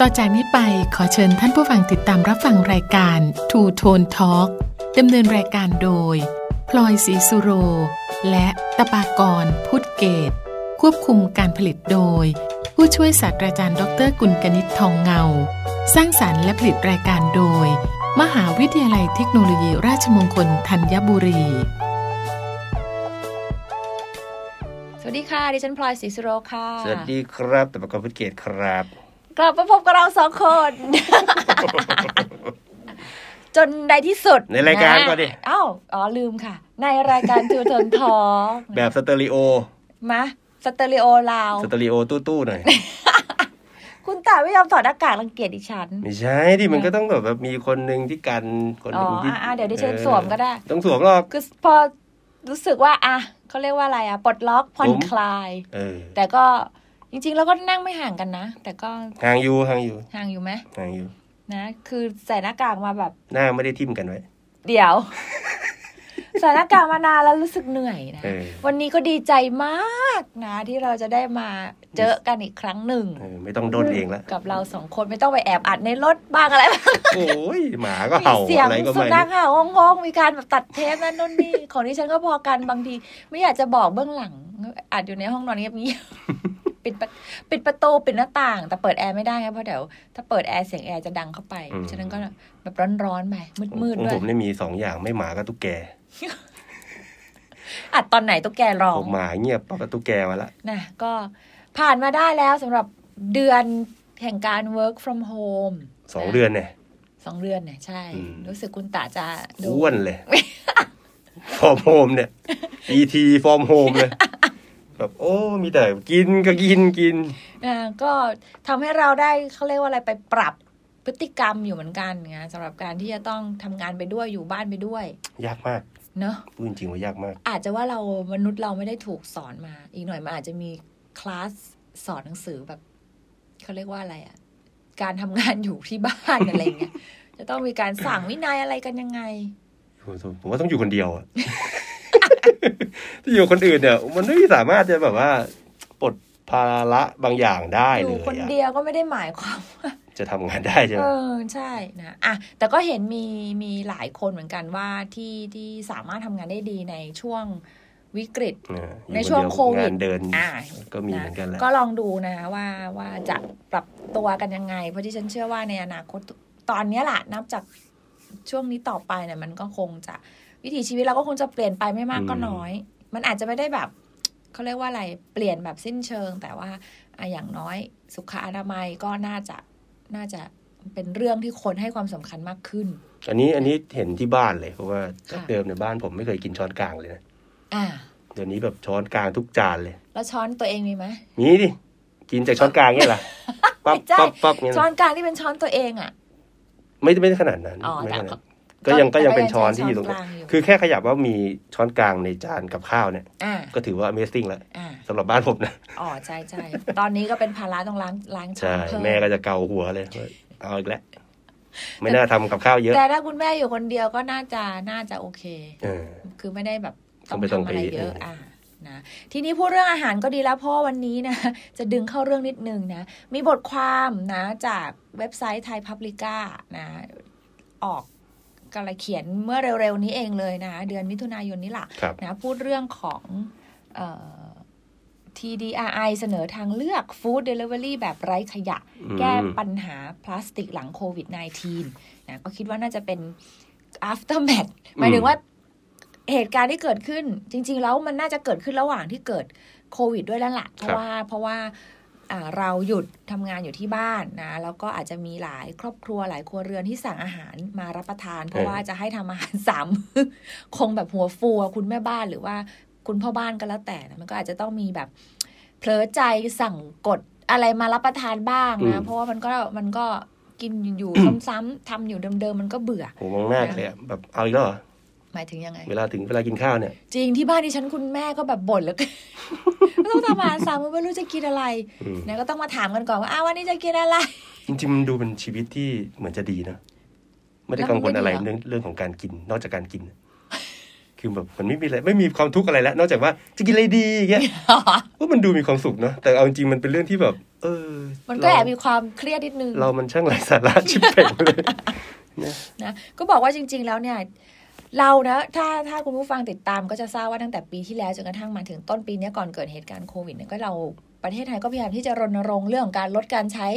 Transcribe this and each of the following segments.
ต่อจากนี้ไปขอเชิญท่านผู้ฟังติดตามรับฟังรายการ Two Tone Talk ดำเนินรายการโดย พลอยศรีสุโร และตะปากรพุทธเกต ควบคุมการผลิตโดย ผู้ช่วยศาสตราจารย์ดรกุลกนิษฐ์ทองเงา สร้างสารรค์และผลิตรายการโดย มหาวิทยาลัยเทคโนโลยีราชมงคลธัญบุรีสวัสดีค่ะ ดิฉันพลอยศรีสุโรค่ะ สวัสดีครับแต่ประกอบพุทธเกตครับ กลับมาพบกับเราสองคน จนในที่สุดในรายการก่อนดิอ้าวอ๋อลืมค่ะ ในรายการทูทนทอแบบสเตอริโอมาสเตอริโอลาวสเตอริโอตู้ๆหน่อยคุณตาไม่ยอมถอดหน้ากากรังเกียจดิฉัน ไม่ใช่ที่มันก็ต้องแบบว่ามีคนหนึ่งที่กันคนหอ๋อนึ่งที่อะๆเดี๋ยวดิฉันออสวมก็ได้ ต้องสวมหรอกคือพอรู้สึกว่า อะเขาเรียกว่าอะไรอะปลดล็อกผ่อนผมคลายเออแต่ก็ จริงๆแล้วก็นั่งไม่ห่างกันนะ แต่ก็ห่างอยู่ห่างอยู่ห่างอยู่ไหมห่างอยู่ นะ คือใส่หน้ากากมาแบบ หน้าไม่ได้ทิ่มกันไว้ เดี๋ยวใส่หน้ากากมานานแล้วรู้สึกเหนื่อยนะเออวันนี้ก็ดีใจมากนะ ที่เราจะได้มาเจอกันอีกครั้งหนึ่งเออไม่ต้องด้นเองละกับเราสองคนไม่ต้องไปแอบอัดในรถบ้างอะไรบ้างโอ้ยหมาก็มีเห่าเสียงอะไรก็สุไม่นัขเห่าห้องๆมีการแบบตัดเทปนั่นนู่นนี่ของที่ฉันก็พอกันบางที ไม่อยากจะบอกเบื้องหลังอัดอยู่ในห้องนอนเงียบๆ ปิดประปิดประตูปิดหน้าต่าง แต่เปิดแอร์ไม่ได้ไงเพราะเดี๋ยวถ้าเปิดแอร์เสียงแอร์จะดังเข้าไป ฉะนั้นก็แบบร้อนๆไปมืดๆของด้วผยมเนี่ยมีสองอย่างไม่หมาก็ตุ๊กแกอัดตอนไหนตุ๊กแกร้อผงมหมาเงียบปั๊บก็ตุ๊กแกมาละนะก็ผ่านมาได้แล้วสำหรับเดือนแห่งการ work from home สองเดือนเนี่ยสองเดือนเนี่ยใช่อืมรู้สึกคุณตาจะดูอ้วนเลย from home เนี่ย eat from home เลย แบบโอ้มีแต่กินก็กินกินอ่าก็ทำให้เราได้เขาเรียกว่าอะไรไปปรับพฤติกรรมอยู่เหมือนกันไงสำหรับการที่จะต้องทำงานไปด้วยอยู่บ้านไปด้วย ยากมากเนอะพูดจริงๆว่ายากมาก อาจจะว่าเรามนุษย์เราไม่ได้ถูกสอนมา อีกหน่อยมันอาจจะมีคลาสสอนหนังสือแบบเขาเรียกว่าอะไรอะการทำงานอยู่ที่บ้านอะไรเงี้ยจะต้องมีการสั่งวินัยอะไรกันยังไงผมว่าต้องอยู่คนเดียวอะ ถ้าอยู่คนอื่นเนี่ย มันไม่สามารถจะแบบว่าปลดภาระบางอย่างได้อเลยู่ยคนอะเดียวก็ไม่ได้หมายความว่าจะทำงานได้ใช่ไหเอมอใช่นะอะแต่ก็เห็นมีมีหลายคนเหมือนกันว่าที่ที่สามารถทำงานได้ดีในช่วงวิกฤตเอออยู่ในช่วงนเดียโควิดงานเดินอ่าก็มีเหมือนกันแหละก็ลองดูนะว่าว่าจะปรับตัวกันยังไง เพราะที่ฉันเชื่อว่าในอนาคตตอนเนี้ยแหละนับจากช่วงนี้ต่อไปเนี่ยมันก็คงจะ วิถีชีวิตเราก็คงจะเปลี่ยนไปไม่มากก็น้อย มันอาจจะไม่ได้แบบเขาเรียกว่าอะไรเปลี่ยนแบบสิ้นเชิง แต่ว่าอะอย่างน้อยสุขอนามัยก็น่าจะน่าจะเป็นเรื่องที่คนให้ความสำคัญมากขึ้น อันนี้อันนี้เห็นที่บ้านเลยเพราะว่าค่ะเดิมในบ้านผมไม่เคยกินช้อนกลางเลยนะอ่าเดี๋ยวนี้แบบช้อนกลางทุกจานเลย แล้วช้อนตัวเองมีไหมมีดิกินจากช้อนกลางเนี่ยเหรอปั๊บไม่ใช่ปั๊บปั๊บเนี่ยช้อนกลางที่เป็นช้อนตัวเองอะ ไม่ไม่ได้ขนาดนั้นอ๋อไม่แต่ขนาด ก็นั้นก็ยังก็ก็ยังเป็นก็ยังช้อนใช้ที่อยู่ตรงช้อนนี้กลางอยู่คือแค่ขยับว่ามีช้อนกลางในจานกับข้าวเนี่ยอ่าก็ถือว่า Amazing แล้วอ่าสำหรับบ้านผมนะอ๋อใช่ใช่ตอนนี้ก็เป็นภาระต้องล้างล้างช้อใช่นเพิ่มแม่ก็จะเกาหัวเลยว่าเอาอีกแล้วไม่น่าทำกับข้าวเยอะ แต่ถ้าคุณแม่อยู่คนเดียวก็น่าจะน่าจะโอเคเออคือไม่ได้แบบต้องไม่ต้องทำอะไรไปเยอะเอออ่อ่านะทีนี้พูดเรื่องอาหารก็ดีแล้วเพราะวันนี้นะ จะดึงเข้าเรื่องนิดนึงนะ มีบทความนะ จากเว็บไซต์ไทยพับลิก้านะ ออก กระเขียนเมื่อเร็วๆนี้เองเลยนะ เดือนมิถุนายนนี้แหละครับนะพูดเรื่องของเอ่อ TDRI เสนอทางเลือก Food Delivery แบบไร้ขยะอืมแก้ปัญหาพลาสติกหลังโควิด -19 นะก็คิดว่าน่าจะเป็น aftermath หมายถึงว่าเหตุการณ์ที่เกิดขึ้น จริง ๆ แล้วมันน่าจะเกิดขึ้นระหว่างที่เกิดโควิดด้วยแล้วล่ะเพราะว่าเพราะว่าอ่า เราหยุดทำงานอยู่ที่บ้านนะแล้วก็อาจจะมีหลายครอบครัวหลายครัวเรือนที่สั่งอาหารมารับประทาน เพราะว่าจะให้ทำอาหารสามมื้อคงแบบหัวฟูอะคุณแม่บ้านหรือว่าคุณพ่อบ้านก็แล้วแต่นะมันก็อาจจะต้องมีแบบเผลอใจสั่งกดอะไรมารับประทานบ้างอืนะมเพราะว่ามันก็มันก็กินอยู่ซ้ำๆทำอยู่เดิมๆมันก็เบื่อผมมองหน้าเลยอะแบบเอาอีกแล้วเหรอหมายถึงยังไง เวลาถึงเวลากินข้าวเนี่ย จริงที่บ้านดิฉันคุณแม่ก็แบบบ่นแล้วไม่ต้องทำอาหารสามมื้อไม่รู้จะกินอะไรอืมนะก็ต้องมาถามกันก่อนว่าอ้าววันนี้จะกินอะไร จริงๆมันดูเป็นชีวิตที่เหมือนจะดีนะไม่ได้กังวลอะไรแล้วมันไม่ดีเหรอเรื่องเรื่องของการกินนอกจากการกิน คือแบบมันไม่มีอะไรไม่มีความทุกข์อะไรแล้ว นอกจากว่าจะกินอะไรดีอย่างเงี้ยว่ามันดูมีความสุขเนาะแต่เอาจริงๆมันเป็นเรื่องที่แบบ เออ มันก็แอบมีความเครียดนิดนึงเรามันช่างไร้สาระชิบเป่งเลยนะก็บอกว่าจริง ๆ แล้วเนี่ย เรานะถ้าถ้าคุณผู้ฟังติดตามก็จะทราบว่าตั้งแต่ปีที่แล้วจนกระทั่งมาถึงต้นปีเนี้ยก่อนเกิดเหตุการณ์โควิดเนี่ยก็เราประเทศไทยก็พยายามที่จะรณรงค์เรื่องของการลดการใช้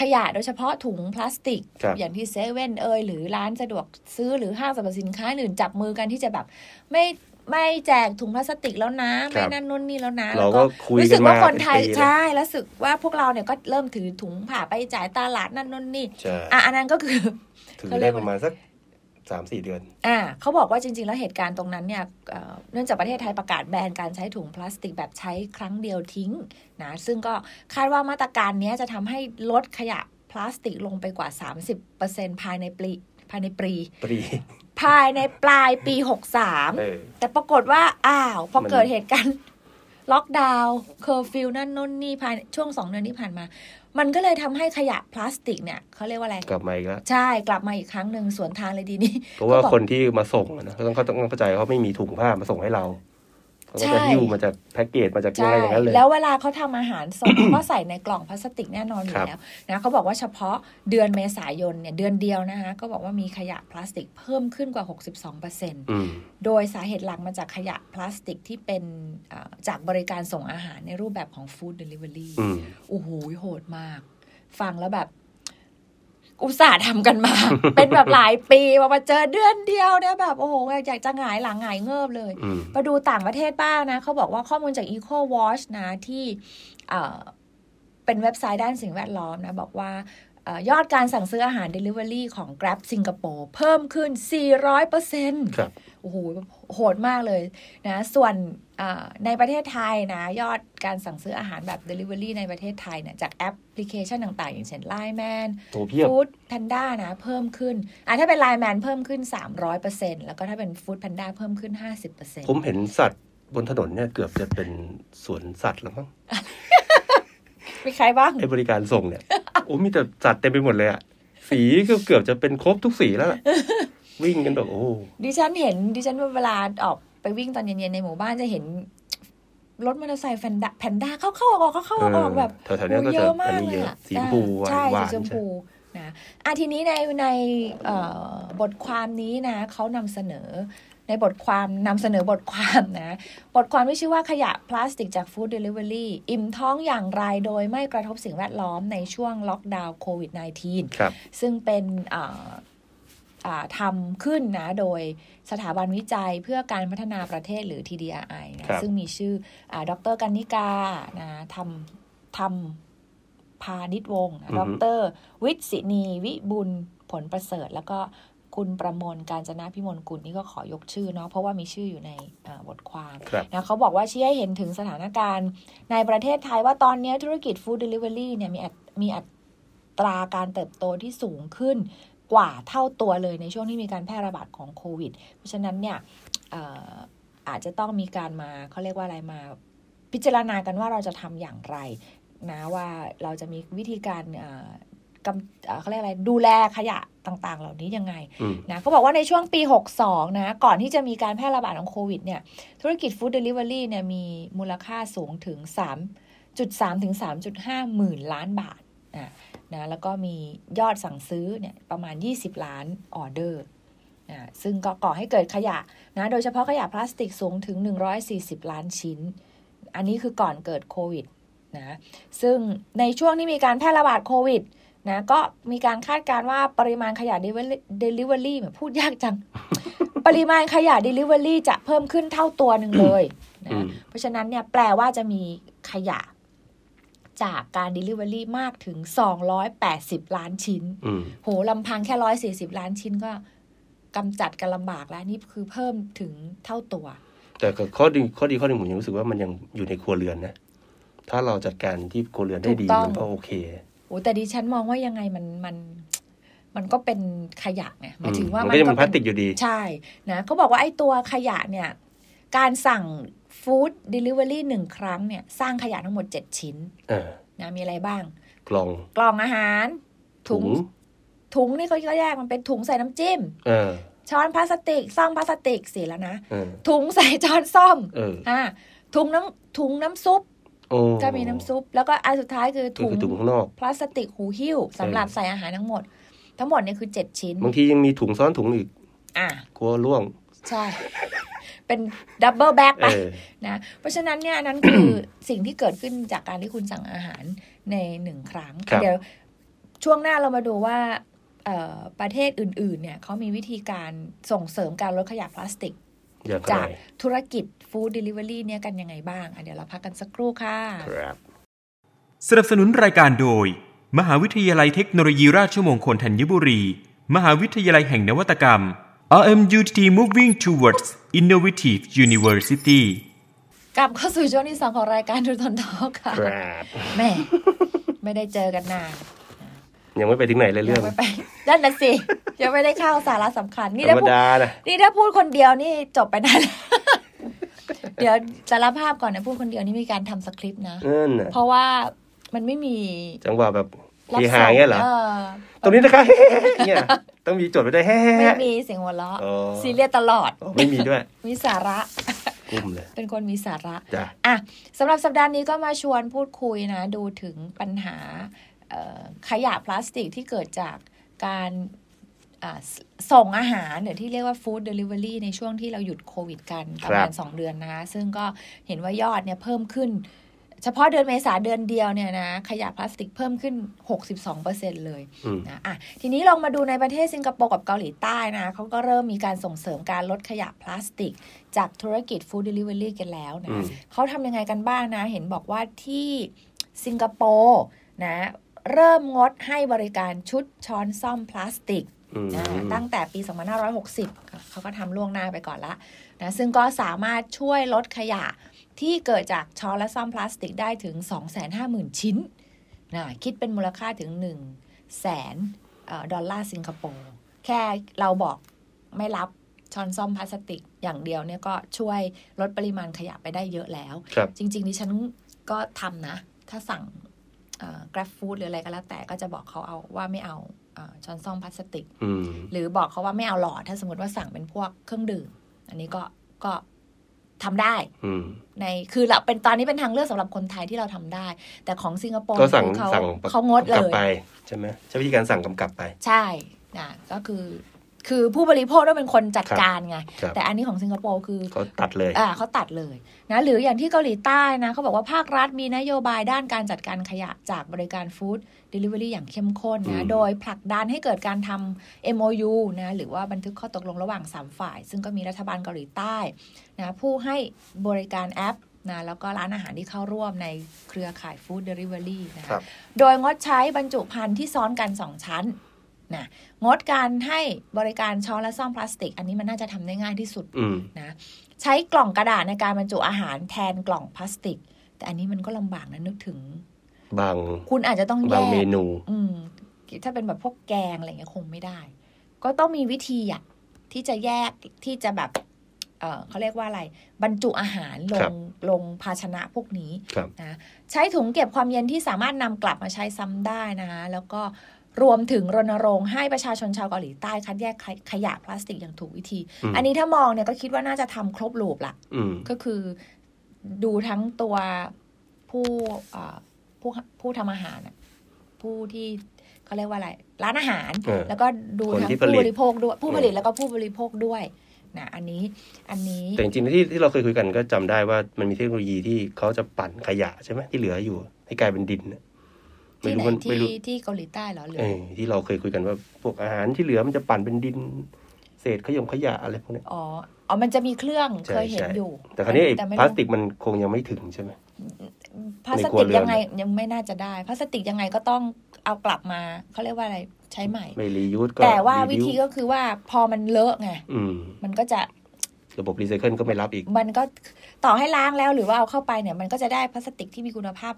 ขยะโดยเฉพาะถุงพลาสติกครับอย่างที่เซเว่นเอยหรือร้านสะดวกซื้อหรือห้างสรรพสินค้าอื่นจับมือกันที่จะแบบไม่ไม่แจกถุงพลาสติกแล้วนะ ไม่นั่นนู่นนี่แล้วนะเราแล้วก็ก็คุยรู้กัสึนกมาว่าคนไทยเป็ปีแล้วใช่แล้วรู้สึกว่าพวกเราเนี่ยก็เริ่มถือถุงผ่าไปจ่ายตลาดนั่นนู่นนี่ใช่อะอันนั้นก็คือถือเขาเรีได้ยกว่าประมาณสัก สามสี่เดือน อ่าเขาบอกว่าจริง ๆ แล้วเหตุการณ์ตรงนั้นเนี่ยเอ่อเนื่องจากประเทศไทยประกาศแบนการใช้ถุงพลาสติกแบบใช้ครั้งเดียวทิ้งนะซึ่งก็คาดว่ามาตรการเนี้ยจะทำให้ลดขยะพลาสติกลงไปกว่า 30%ภายในปีภายในปีปรีภายในปลายปี 63 เออแต่ปรากฏว่า อ้าว พอมันเกิดเหตุการณ์ ล็อกดาวน์เคอร์ฟิวนั่นนู่นนี่ภายในช่วงสองเดือนที่ผ่านมา มันก็เลยทำให้ขยะพลาสติกเนี่ยเขาเรียกว่าอะไรกลับมาอีกแล้วใช่กลับมาอีกครั้งหนึ่งสวนทางเลยดีนี่เพราะว่าก็บอกคนที่มาส่งอะนะก็ต้องเขาต้องเข้าใจเขาไม่มีถุงผ้ามาส่งให้เรา เขาก็ใช่จะหิ้วมาจากแพ็กเกจมาจากอะใช่ไรอย่างนั้นเลย แล้วเวลาเขาทำอาหารส่งเขาก็ใส่ในกล่องพลาสติกแน่นอนอยู่ครับแล้วนะเขาบอกว่าเฉพาะเดือนเมษายนเนี่ยเดือนเดียวนะคะก็บอกว่ามีขยะพลาสติกเพิ่มขึ้นกว่า 62%อืมโดยสาเหตุหลักมาจากขยะพลาสติกที่เป็นเอ่อจากบริการส่งอาหารในรูปแบบของฟู้ดเดลิเวอรี่อืมโอ้โหโหดมาก ฟังแล้วแบบ อุตส่าห์ทำกันมา เป็นแบบหลายปีพอมาเจอเดือนเดียวเนี่ยแบบ โอ้โหอยากจะหงายหลังหงายเงิบเลยอืมมาดูต่างประเทศบ้างนะ เขาบอกว่าข้อมูลจาก Eco Watch นะที่เอ่อเป็นเว็บไซต์ด้านสิ่งแวดล้อมนะ บอกว่าเออ ยอดการสั่งซื้ออาหาร Delivery ของ Grab สิงคโปร์เพิ่มขึ้น 400%ครับโอ้โหโหดมากเลยนะส่วนเอ่อในประเทศไทยนะยอดการสั่งซื้ออาหารแบบ Delivery ในประเทศไทยเนี่ยจากแอปพลิเคชันต่างๆ อย่างเช่น Line Man โตเพียบ Food Panda นะเพิ่มขึ้นอะถ้าเป็น Line Man เพิ่มขึ้น 300%แล้วก็ถ้าเป็น Food Panda เพิ่มขึ้น 50%ผมเห็นสัตว์บนถนนเนี่ยเกือบจะเป็นสวนสัตว์แล้วมั้ง มีใครบ้างไอ้บริการส่งเนี่ยโอ้มีแต่สัตว์เต็มไปหมดเลยอะสีก็เกือบจะเป็นครบทุกสีแล้วล่ะวิ่งกันแบบโอ้ดิฉันเห็นดิฉันเวลาออกไปวิ่งตอนเย็นๆในหมู่บ้านจะเห็นรถมอเตอร์ไซค์แพนด้าแพนด้าเข้าเข้าออกเข้าเข้าออกออกแบบแถวๆเนี้ยก็โอ้เยจะอะมาอันกนี้เลเยยอะอะสีชมพูหวาใช่นหวาสีนชมพูนะอะทีนี้ในในเอ่อบทความนี้นะเขานำเสนอ ในบทความนำเสนอบทความนะ บทความที่ชื่อว่าขยะพลาสติกจากฟู้ดเดลิเวอรี่อิ่มท้องอย่างไรโดยไม่กระทบสิ่งแวดล้อมในช่วงล็อกดาวน์โควิด -19 ครับซึ่งเป็นอ่าอ่าทำขึ้นนะโดยสถาบันวิจัยเพื่อการพัฒนาประเทศหรือ TDRI นะครับซึ่งมีชื่ออาดรกันนิกานะทำทำพาณิชวงศ์นะอือฮึดร วิศินี วิบุญผลประเสริฐ แล้วก็ คุณประมวลการจนาพิมลกุลนี่ก็ขอยกชื่อเนาะเพราะว่ามีชื่ออยู่ในอ่าบทความครับนะเขาบอกว่าชี้ให้เห็นถึงสถานการณ์ในประเทศไทยว่าตอนนี้ธุรกิจฟู้ดเดลิเวอรี่เนี่ยมีอัตมีอัตราการเติบโตที่สูงขึ้นกว่าเท่าตัวเลยในช่วงที่มีการแพร่ระบาดของโควิด เพราะฉะนั้นเนี่ยเอ่ออาจจะต้องมีการมาเขาเรียกว่าอะไรมา พิจารณากันว่าเราจะทำอย่างไรนะว่าเราจะมีวิธีการเอ่อ กำเอ่อเขาเรียกอะไรดูแลขยะต่างๆ เหล่านี้ยังไงอืมนะก็บอกว่าในช่วงปี 62 นะ ก่อนที่จะมีการแพร่ระบาดของโควิดเนี่ย ธุรกิจฟู้ดเดลิเวอรี่เนี่ยมีมูลค่าสูงถึง 3.3 ถึง 3.5 หมื่นล้านบาทนะนะแล้วก็มียอดสั่งซื้อเนี่ยประมาณ 20 ล้านออเดอร์นะซึ่งก็ก่อให้เกิดขยะนะโดยเฉพาะขยะพลาสติกสูงถึง 140 ล้านชิ้น อันนี้คือก่อนเกิดโควิดนะซึ่งในช่วงที่มีการแพร่ระบาดโควิด นะก็มีการคาดการณ์ว่าปริมาณขยะ Delivery เหมือนพูดยากจัง ปริมาณขยะ Delivery จะเพิ่มขึ้นเท่าตัวหนึ่งเลยอืนะมเพราะฉะนั้นเนี่ยแปลว่าจะมีขยะจากการ Delivery มากถึง 280 ล้านชิ้นอืมโหลำพังแค่ 140 ล้านชิ้นก็กำจัดกันลำบากแล้ว นี่คือเพิ่มถึงเท่าตัว แต่ก็ข้อดีข้อดีข้อหนึ่งผมยังรู้สึกว่ามันยังอยู่ในครัวเรือนนะ ถ้าเราจัดการที่ครัวเรือนได้ดีถูกต้องมันก็โอเค โอ้แต่ดิฉันมองว่ายังไงมันมันมันก็เป็นขยะไงหมายถึงว่ามัมันก็ยังเป็นเป็พลาสติกอยู่ดี ใช่นะเขาบอกว่าไอ้ตัวขยะเนี่ย การสั่งฟู้ดเดลิเวอรี่หนึ่งครั้งเนี่ย สร้างขยะทั้งหมด7ชิ้นเออนะมีอะไรบ้าง กล่องกล่องอาหาร ถุถุงงถุงนี่เขาก็แยกมันเป็นถุงใส่น้ำจิ้มเออช้อนพลาสติกซ่อมพลาสติกเสียแล้วนะเออถุงใส่ช้อนซ่อมเอออ่าถุงน้ำถุงน้ำซุปโอ้ ก็มีน้ำซุป แล้วก็อันสุดท้ายคือก็ถุงคือถุงข้างนอกพลาสติกหูหิ้วสำหรับใส่อาหารทั้งหมด ทั้งหมดเนี่ยคือเจ็ดชิ้น บางทียังมีถุงซ้อนถุงอีก อะกลัวร่วง ใช่ เป็น double bag เบิลแบ็กเอไปอนะเพราะฉะนั้นเนี่ยอันนั้นคือสิ่งที่เกิดขึ้นจากการที่คุณสั่งอาหารในหนึ่งครั้งครับเดี๋ยวช่วงหน้าเรามาดูว่าเอ่อประเทศอื่น ๆ เนี่ยเขามีวิธีการส่งเสริมการลดขยะพลาสติกอย่างไร จากธุรกิจ food delivery เนี่ยกันยังไงบ้างอะเดี๋ยวเราพักกันสักครู่ค่ะครับ สนับสนุนรายการโดย มหาวิทยาลัยเทคโนโลยีราชมงคลธัญบุรี มหาวิทยาลัยแห่งนวัตกรรม RMUTT Moving Towards Innovative University กลับเข้าสู่ช่วงที่สองของรายการทุนทนทอค่ะครับแม่ไม่ได้เจอกันนาน ยังไม่ไปถึงไหนเลยเรื่องยังไม่ไปนั่นน่ะสิยังไม่ได้เข้าสาระสำคัญ นี่ธรถ้ารมพูดดานะนี่ถ้าพูดคนเดียวนี่จบไปนานแล้วเดี๋ยวสารภาพก่อนนะพูดคนเดียวนี่มีการทำสคริปต์นะนั่นน่ะเพราะว่ามันไม่มี จังหวะแบบรับเฮส่ฮางเงี้ยเหรออตรงนี้นะคะเนี่ยต้องมีจดไว้ด้วยแฮ่ไม่มีเสียงหัวเราะอ๋อซีเรียสตลอดอ๋อไม่มีด้วย มีสาระกุ้มเลยเป็นคนมีสาระจ้ะอะสำหรับสัปดาห์นี้ก็มาชวนพูดคุยนะ ดูถึงปัญหาเอ่อ ขยะพลาสติกที่เกิดจากการอ่าสส่งอาหารหรือที่เรียกว่าฟู้ดเดลิเวอรี่ในช่วงที่เราหยุดโควิดกันประมาณ2เดือนนะคะซึ่งก็เห็นว่ายอดเนี่ยเพิ่มขึ้น เฉพาะเดือนเมษาเดือนเดียวเนี่ยนะขยะพลาสติกเพิ่มขึ้น 62%เลยอืมนะอะทีนี้ลองมาดูในประเทศสิงคโปร์กับเกาหลีใต้นะเขาก็เริ่มมีการส่งเสริมการลดขยะพลาสติก จากธุรกิจ food delivery กันแล้วอืมนะเขาทำยังไงกันบ้างนะ เห็นบอกว่าที่สิงคโปร์นะ เริ่มงดให้บริการชุดช้อนส้อมพลาสติกอืมนะตั้งแต่ปี 2560 เขาก็ทำล่วงหน้าไปก่อนละนะซึ่งก็สามารถช่วยลดขยะที่เกิดจากช้อนและซ่อมพลาสติกได้ถึง 250,000 ชิ้นนะคิดเป็นมูลค่าถึง1 0 0 0 0แสนเอ่อดอลลาร์สิงคโปร์ แค่เราบอกไม่รับช้อนซ่อมพลาสติกอย่างเดียวเนี่ยก็ช่วยลดปริมาณขยะไปได้เยอะแล้วครับจริง ๆ ดิฉันก็ทำนะ ถ้าสั่งเอ่อ grab food หรืออะไรก็แล้วแต่ก็จะบอกเขาเอาว่าไม่เอาเอ่อช้อนซ่อมพลาสติกอืมหรือบอกเขาว่าไม่เอาหลอด ถ้าสมมติว่าสั่งเป็นพวกเครื่องดื่ม อันนี้ก็ก็ทำได้อืมในคือเราเป็นตอนนี้เป็นทางเลือกสำหรับคนไทยที่เราทำได้ แต่ของสิงคโปร์ก็สั่งคือเขาสั่งเขางดเลกลับยไปใช่ไหมใช้วิธีการสั่งกำกับไป ใช่นะก็คือ คือผู้บริโภคต้องเป็นคนจัดครับการไงครับแต่อันนี้ของสิงคโปร์คือเขาตัดเลยอ่าเขาตัดเลยนะหรืออย่างที่เกาหลีใต้นะเขาบอกว่าภาครัฐมีนโยบายด้านการจัดการขยะจากบริการฟู้ดเดลิเวอรี่อย่างเข้มข้นอืมนะโดยผลักดันให้เกิดการทำ MOU นะหรือว่าบันทึกข้อตกลงระหว่าง 3 ฝ่าย ซึ่งก็มีรัฐบาลเกาหลีใต้นะผู้ให้บริการแอปนะแล้วก็ร้านอาหารที่เข้าร่วมในเครือข่าย food delivery นะครัคะบโดยงดใช้บรรจุภัณฑ์ที่ซ้อนกัน 2 ชั้น นะงดการให้บริการช้อนและส้อมพลาสติก อันนี้มันน่าจะทำได้ง่ายที่สุดอืมนะใช้กล่องกระดาษในการบรรจุอาหารแทนกล่องพลาสติก แต่อันนี้มันก็ลำบากนะนึกถึง บาง คุณอาจจะต้องแยบางกเมนู อืมถ้าเป็นแบบพวกแกงอะไรเงี้ยคงไม่ได้ ก็ต้องมีวิธีอะที่จะแยกที่จะแบบเออเขาเรียกว่าอะไร บรรจุอาหารลครังบลงภาชนะพวกนี้ครับนะใช้ถุงเก็บความเย็นที่สามารถนำกลับมาใช้ซ้ำได้นะคะแล้วก็ รวมถึงรณรงค์ให้ประชาชนชาวเกาหลีใต้คัดแยกขยขยะพลาสติกอย่างถูกวิธีอืมอันนี้ถ้ามองเนี่ยก็คิดว่าน่าจะทำครบลูปละอืมก็คือดูทั้งตัวผู้อ่าผู้ผู้ทำอาหารน่ะผู้ที่เขาเรียกว่าอะไร ร้านอาหารเออแล้วก็ดูคนทั้งที่ผู้ผลิตบริโภคด้วยผู้เออผลิตแล้วก็ผู้บริโภคด้วยนะอันนี้อันนี้แต่จริงๆที่ที่เราเคยคุยกันก็จำได้ว่ามันมีเทคโนโลยีที่เขาจะปั่นขยะใช่ไหมที่เหลืออยู่ให้กลายเป็นดินน่ะ ไม่ที่ไหนรู้มันที่ไม่รู้ที่เกาหลีใต้เหรอหรือเออที่เราเคยคุยกันว่าพวกอาหารที่เหลือมันจะปั่นเป็นดิน เศษขยงขยะอะไรพวกเนี้ยอ๋ออ๋อมันจะมีเครื่องใช่เคยเห็นใช่อยู่ แต่คราวนี้ไอ้ไม่พลาสรู้ติกมันคงยังไม่ถึงใช่ไหมพลาสในครัติวกเรือนยังไงยังไม่น่าจะได้ พลาสติกยังไงก็ต้องเอากลับมาเขาเรียกว่าอะไรใช้ใหม่ไม่รียูสก็แต่ว่ารีวิธีก็คือว่าพอมันเลอะไงอืมมันก็จะระบบรีไซเคิลก็ไม่รับอีก มันก็ต่อให้ล้างแล้วหรือว่าเอาเข้าไปเนี่ย มันก็จะได้พลาสติกที่มีคุณภาพ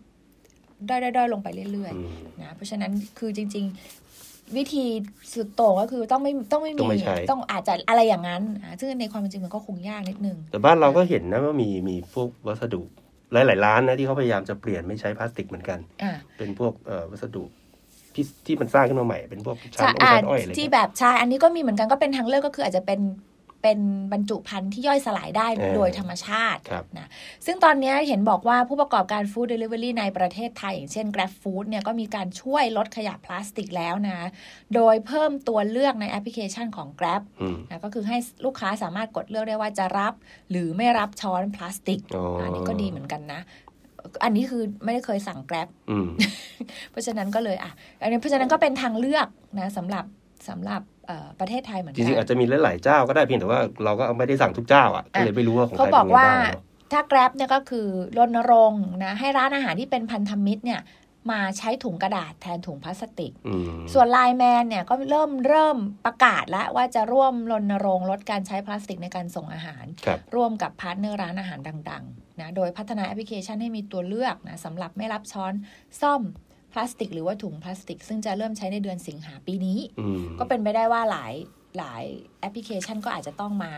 ด้อยๆๆลงไปเรื่อยอืมๆนะเพราะฉะนั้นคือจริง ๆ วิธีสุดโต่งก็คือต้องไม่ต้องไม่ต้มีองไม่ใช้ต้องอาจจะอะไรอย่างนั้นอะซึ่งในความเป็นจริงมันก็คงยากนิดนึง แต่บ้านเราก็เห็นนะว่ามีมีพวกวัสดุหลายๆร้านนะที่เขาพยายามจะเปลี่ยนไม่ใช้พลาสติกเหมือนกันอ่าเป็นพวกเอ่อวัสดุที่ที่มันสร้างขึ้นมาใหม่เป็นพวกชานใช่อ้อยอ่าชานอ้อยอะไรที่เงี้ยแบบใช่อันนี้ก็มีเหมือนกันก็เป็นทางเลือกก็คืออาจจะเป็น เป็นบรรจุภัณฑ์ที่ย่อยสลายได้เออโดยธรรมชาติครับนะซึ่งตอนนี้เห็นบอกว่าผู้ประกอบการฟู้ดเดลิเวอรี่ในประเทศไทย อย่างเช่น Grab Food เนี่ยก็มีการช่วยลดขยะพลาสติกแล้วนะ โดยเพิ่มตัวเลือกในแอปพลิเคชันของ Grab อืมนะก็คือให้ลูกค้าสามารถกดเลือกได้ว่าจะรับ หรือไม่รับช้อนพลาสติกอ๋ออันนี้ก็ดีเหมือนกันนะอันนี้คือไม่ได้เคยสั่ง Grab อืมเพราะฉะนั้นก็เลยอะอันนี้เพราะฉะนั้นก็เป็นทางเลือกนะสำหรับ สำหรับเอ่อประเทศไทยเหมือนจกัริงๆอาจจะมีหลายๆเจ้าก็ได้เพียงแต่ว่าเราก็ไม่ได้สั่งทุกเจ้าอะก็เลยไม่รู้ว่าของใครเขาเป็นบอกไงว่าบ้างเนอะถ้า Grab เนี่ยก็คือรณรงค์นะให้ร้านอาหารที่เป็นพันธมิตรเนี่ยมาใช้ถุงกระดาษแทนถุงพลาสติกอืมส่วน LINE MAN เนี่ยก็เริ่มเริ่มประกาศแล้วว่าจะร่วมรณรงค์ลดการใช้พลาสติกในการส่งอาหารครับร่วมกับ partner ร้านอาหารดังๆนะโดยพัฒนาแอปพลิเคชันให้มีตัวเลือกนะสำหรับไม่รับช้อนส้อมพ ลาสติก หรือว่าถุงพลาสติก ซึ่งจะเริ่มใช้ในเดือนสิงหาปีนี้อืมก็เป็นไปได้ว่าหลายหลายแอปพลิเคชันก็อาจจะต้องมา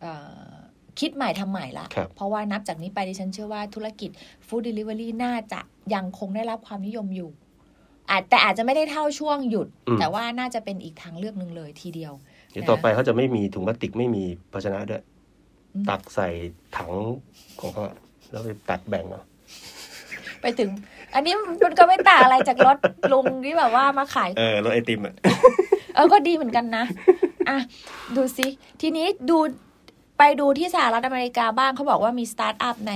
เอ่อคิดใหม่ทำใหม่ละครับเพราะว่านับจากนี้ไปดิฉันเชื่อว่าธุรกิจฟู้ดเดลิเวอรี่น่าจะยังคงได้รับความนิยมอยู่อาจแต่อาจจะไม่ได้เท่าช่วงหยุดอืมแต่ว่าน่าจะเป็นอีกทางเลือกหนึ่งเลยทีเดียวเดี๋ยวต่อไปเขาจะไม่มีถุงพลาสติกไม่มีภาชนะด้วยอืมตักใส่ถังของเขาแล้วไปตักแบ่งเอาไปถึง อันนี้มันก็ไม่ต่างอะไรจากรถลุงที่แบบว่ามาขาย เออรถไอติมอะเออก็ดีเหมือนกันนะอะดูสิทีนี้ดูไปดูที่สหรัฐอเมริกาบ้างเขาบอกว่ามีสตาร์ทอัพใน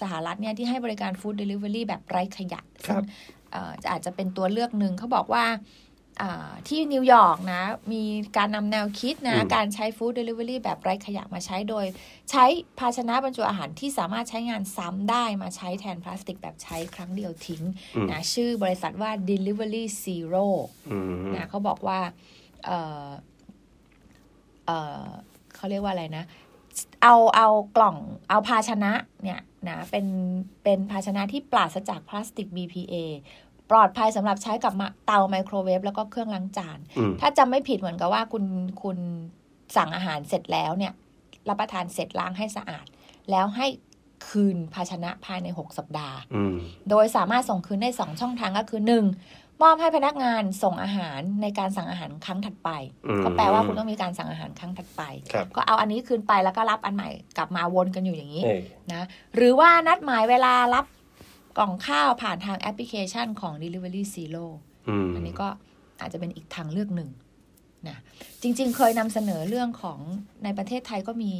สหรัฐเนี่ยที่ให้บริการ food delivery แบบไร้ขยะครับซึ่งเอ่ออาจจะเป็นตัวเลือกหนึ่งเขาบอกว่าอ่า ที่นิวยอร์กนะ มีการนำแนวคิดนะอืมการใช้ food delivery แบบไร้ขยะมาใช้โดย ใช้ภาชนะบรรจุอาหารที่สามารถใช้งานซ้ำได้มาใช้แทนพลาสติกแบบใช้ครั้งเดียวทิ้งอืมนะชื่อบริษัทว่า Delivery Zero อืมนะเขาบอกว่าเออเออเขาเรียกว่าอะไรนะ เอาเอากล่องเอาภาชนะเนี่ยนะเป็นเป็นภาชนะที่ปราศจากพลาสติก BPA ปลอดภัยสำหรับใช้กับมะเตาไมโครเวฟแล้วก็เครื่องล้างจานอืมถ้าจำไม่ผิดเหมือนกับว่าคุณคุณสั่งอาหารเสร็จแล้วเนี่ย รับประทานเสร็จล้างให้สะอาด แล้วให้คืนภาชนะภายใน 6 สัปดาห์อืมโดยสามารถส่งคืนได้ 2 ช่องทางก็คือ 1. มอบให้พนักงานส่งอาหารในการสั่งอาหารครั้งถัดไปอืมก็แปลว่าคุณต้องมีการสั่งอาหารครั้งถัดไปครับก็เอาอันนี้คืนไปแล้วก็รับอันใหม่กลับมาวนกันอยู่อย่างนี้เอ้ยนะ หรือว่านัดหมายเวลารับ กล่องข้าวผ่านทางแอปพลิเคชันของ Delivery Zero อืมอันนี้ก็อาจจะเป็นอีกทางเลือกหนึ่งนะจริง ๆ เคยนำเสนอเรื่องของในประเทศไทยก็มี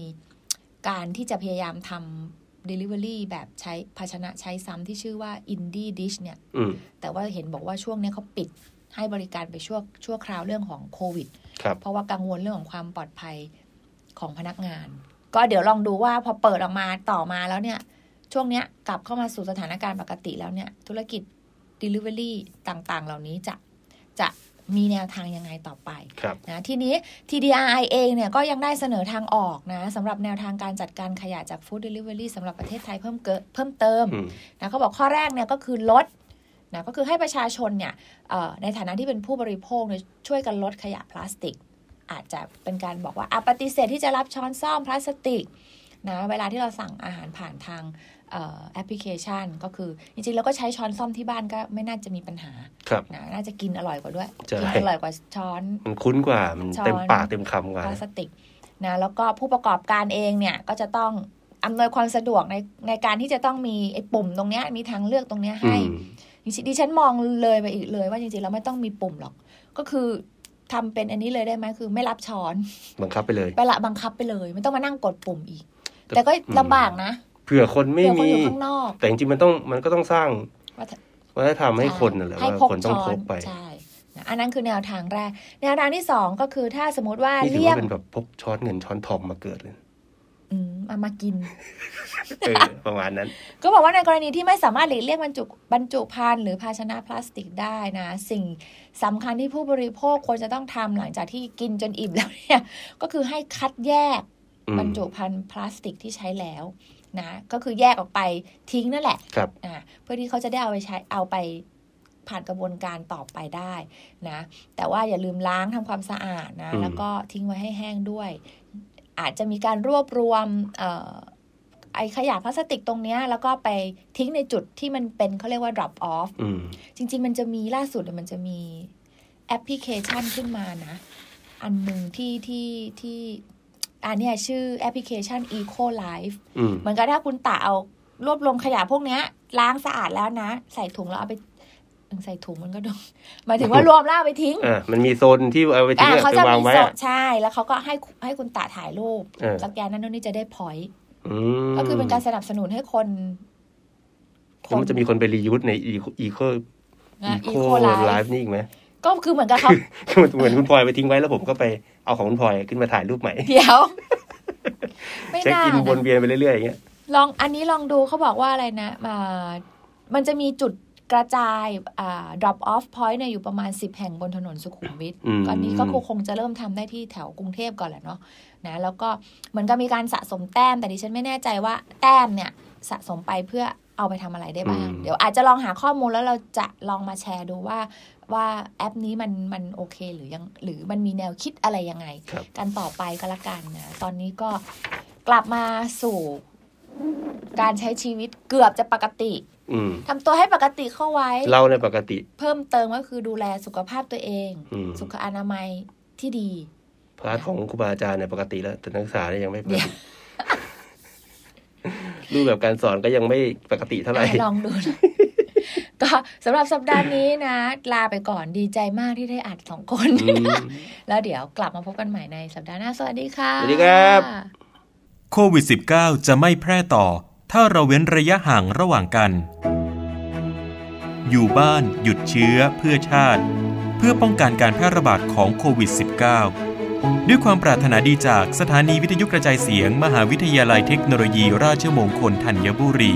การที่จะพยายามทำ Delivery แบบใช้ภาชนะใช้ซ้ำที่ชื่อว่า Indie Dish เนี่ยอืมแต่ว่าเห็นบอกว่าช่วงนี้เขาปิดให้บริการไปชั่วชั่วคราวเรื่องของโควิดครับเพราะว่ากังวลเรื่องของความปลอดภัยของพนักงาน ก็เดี๋ยวลองดูว่าพอเปิดออกมาต่อมาแล้วเนี่ย ช่วงเนี้ยกลับเข้ามาสู่สถานการณ์ปกติแล้วเนี่ย ธุรกิจ Delivery ต่างๆ เหล่านี้จะจะมีแนวทางยังไงต่อไปครับนะทีนี้ TDRI เองเนี่ยก็ยังได้เสนอทางออกนะสำหรับแนวทางการจัดการขยะจาก Food Delivery สำหรับประเทศไทยเพิ่มเกิเพิ่มเติมอืมนะเขาบอกข้อแรกเนี่ยก็คือลดนะก็คือให้ประชาชนเนี่ยเอ่อในฐานะที่เป็นผู้บริโภคเนี่ยช่วยกันลดขยะพลาสติก อาจจะเป็นการบอกว่าอะปฏิเสธที่จะรับช้อนซ่อมพลาสติกนะเวลาที่เราสั่งอาหารผ่านทางเอ่อ แอปพลิเคชัน ก็คือ จริงๆเราก็ใช้ช้อนซ่อมที่บ้านก็ไม่น่าจะมีปัญหาครับนะน่าจะกินอร่อยกว่าด้วยใช่กินอร่อยกว่าช้อน มันคุ้นกว่า มันช้อนเต็มปากเต็มคำกว่าพลาสติกนะแล้วก็ผู้ประกอบการเองเนี่ยก็จะต้องอำนวยความสะดวกในในการที่จะต้องมีไอ้ปุ่มตรงเนี้ยมีทางเลือกตรงเนี้ยอืให้มจริงๆดิฉันมองเลยไปอีกเลยว่าจริงๆเราไม่ต้องมีปุ่มหรอก ก็คือทำเป็นอันนี้เลยได้ไหมคือไม่รับช้อน บังคับไปเลย ไปละบังคับไปเลย ไม่ต้องมานั่งกดปุ่มอีก แต่แต่ก็อืมลำบากนะเผื่อคนไม่เผื่อคนมีอยู่ข้างนอกแต่จริงๆมันต้องมันก็ต้องสร้างว่าถ้าวัฒนธรรมให้คนน่ะแหละให้ว่าพกคนต้องช้พอนกไปใช่นะอันนั้นคือแนวทางแรก แนวทางที่สองก็คือถ้าสมมติว่านี่ถือเลี่ยว่างเป็นแบบพกช้อนเงินช้อนทองมาเกิดเลยอืมเอามากินเออประมาณนั้น ก็บอกว่าในกรณีที่ไม่สามารถหลีกเลี่ยงบรรจุบรรจุภัณฑ์หรือภาชนะพลาสติกได้นะ สิ่งสำคัญที่ผู้บริโภคควรจะต้องทำหลังจากที่กินจนอิ่มแล้วเนี่ย ก็คือให้คัดแยกอืมบรรจุภัณฑ์พลาสติกที่ใช้แล้ว นะ ก็คือแยกออกไปทิ้งนั่นแหละครับอ่าเพื่อที่เขาจะได้เอาไปใช้เอาไปผ่านกระบวนการต่อไปได้นะ แต่ว่าอย่าลืมล้างทำความสะอาดนะอืมแล้วก็ทิ้งไว้ให้แห้งด้วย อาจจะมีการรวบรวมเอ่อไอขยะพลาสติกตรงเนี้ยแล้วก็ไปทิ้งในจุดที่มันเป็นเขาเรียกว่า drop off อืมจริง ๆ มันจะมีล่าสุดเนี่ยมันจะมีแอปพลิเคชันขึ้นมานะ อันหนึ่งที่ที่ที่ อันเนี้ยชื่อแอปพลิเคชัน Eco Life อืมเหมือนกับถ้าคุณตาเอารวบรวมขยะพวกเนี้ย ล้างสะอาดแล้วนะ ใส่ถุงแล้วเอาไปเออใส่ถุงมันก็ดงหมายถึงว่ารวมแล้วเอาไปทิ้งอ่ามันมีโซนที่เอาไปทิ้งอ่าอะเขาไปจะวางมีไว้โซอะนใช่ แล้วเขาก็ให้ให้คุณตาถ่ายรูปเออสแกนนั่นนู่นนี่จะได้พอยต์อืมก็คือเป็นการสนับสนุนให้คนแล้วมันจะมีคนไปรียูสในอีอีโคนะอีอีโคโคไลไลฟ์ฟ์นี่อีกไหม ก็คือเหมือนกับเขาเหมือนคุณพลอยไปทิ้งไว้แล้วผมก็ไปเอาของคุณพลอยขึ้นมาถ่ายรูปใหม่เดี๋ยวไม่เช็คน่าอินวนนะเวียนไปเรื่อยๆอย่างเงี้ยลองอันนี้ลองดูเขาบอกว่าอะไรนะมามันจะมีจุดกระจายอ่า drop off point เนี่ยอยู่ประมาณ 10 แห่งบนถนนสุขุมวิทอืมก่อนนี้ก็คงจะเริ่มทำได้ที่แถวกรุงเทพก่อนแหละเนาะนะแล้วก็เหมือนกับมีการสะสมแต้ม แต่ดิฉันไม่แน่ใจว่าแต้มเนี่ยสะสมไปเพื่อ เอาไปทำอะไรได้บ้าง เดี๋ยวอาจจะลองหาข้อมูลแล้วเราจะลองมาแชร์ดูว่าว่าแอปนี้มันมันโอเคหรือยังหรือมันมีแนวคิดอะไรยังไงครับกันต่อไปก็แล้วกันนะตอนนี้ก็กลับมาสู่การใช้ชีวิตเกือบจะปกติอืมทำตัวให้ปกติเข้าไว้ เราในยปกติ เพิ่มเติมก็คือดูแลสุขภาพตัวเองอืมสุขอนามัยที่ดี พาร์ทของครูบาอาจารย์เนี่ยปกติแล้วแต่นักศึกษาเนี่ยยังไม่ปกติ รูปแบบการสอนก็ยังไม่ปกติเท่าไหร่อะลองดูนะก็สำหรับสัปดาห์นี้นะ ลาไปก่อนดีใจมากที่ได้อัดสองคนอืมแล้วเดี๋ยวกลับมาพบกันใหม่ในสัปดาห์หน้า สวัสดีค่ะ สวัสดีครับโควิด -19 จะไม่แพร่ต่อ ถ้าเราเว้นระยะห่างระหว่างกัน อยู่บ้านหยุดเชื้อเพื่อชาติ เพื่อป้องกันการแพร่ระบาดของโควิด -19 ด้วยความปรารถนาดีจากสถานีวิทยุกระจายเสียง มหาวิทยาลัยเทคโนโลยีราชมงคลธัญบุรี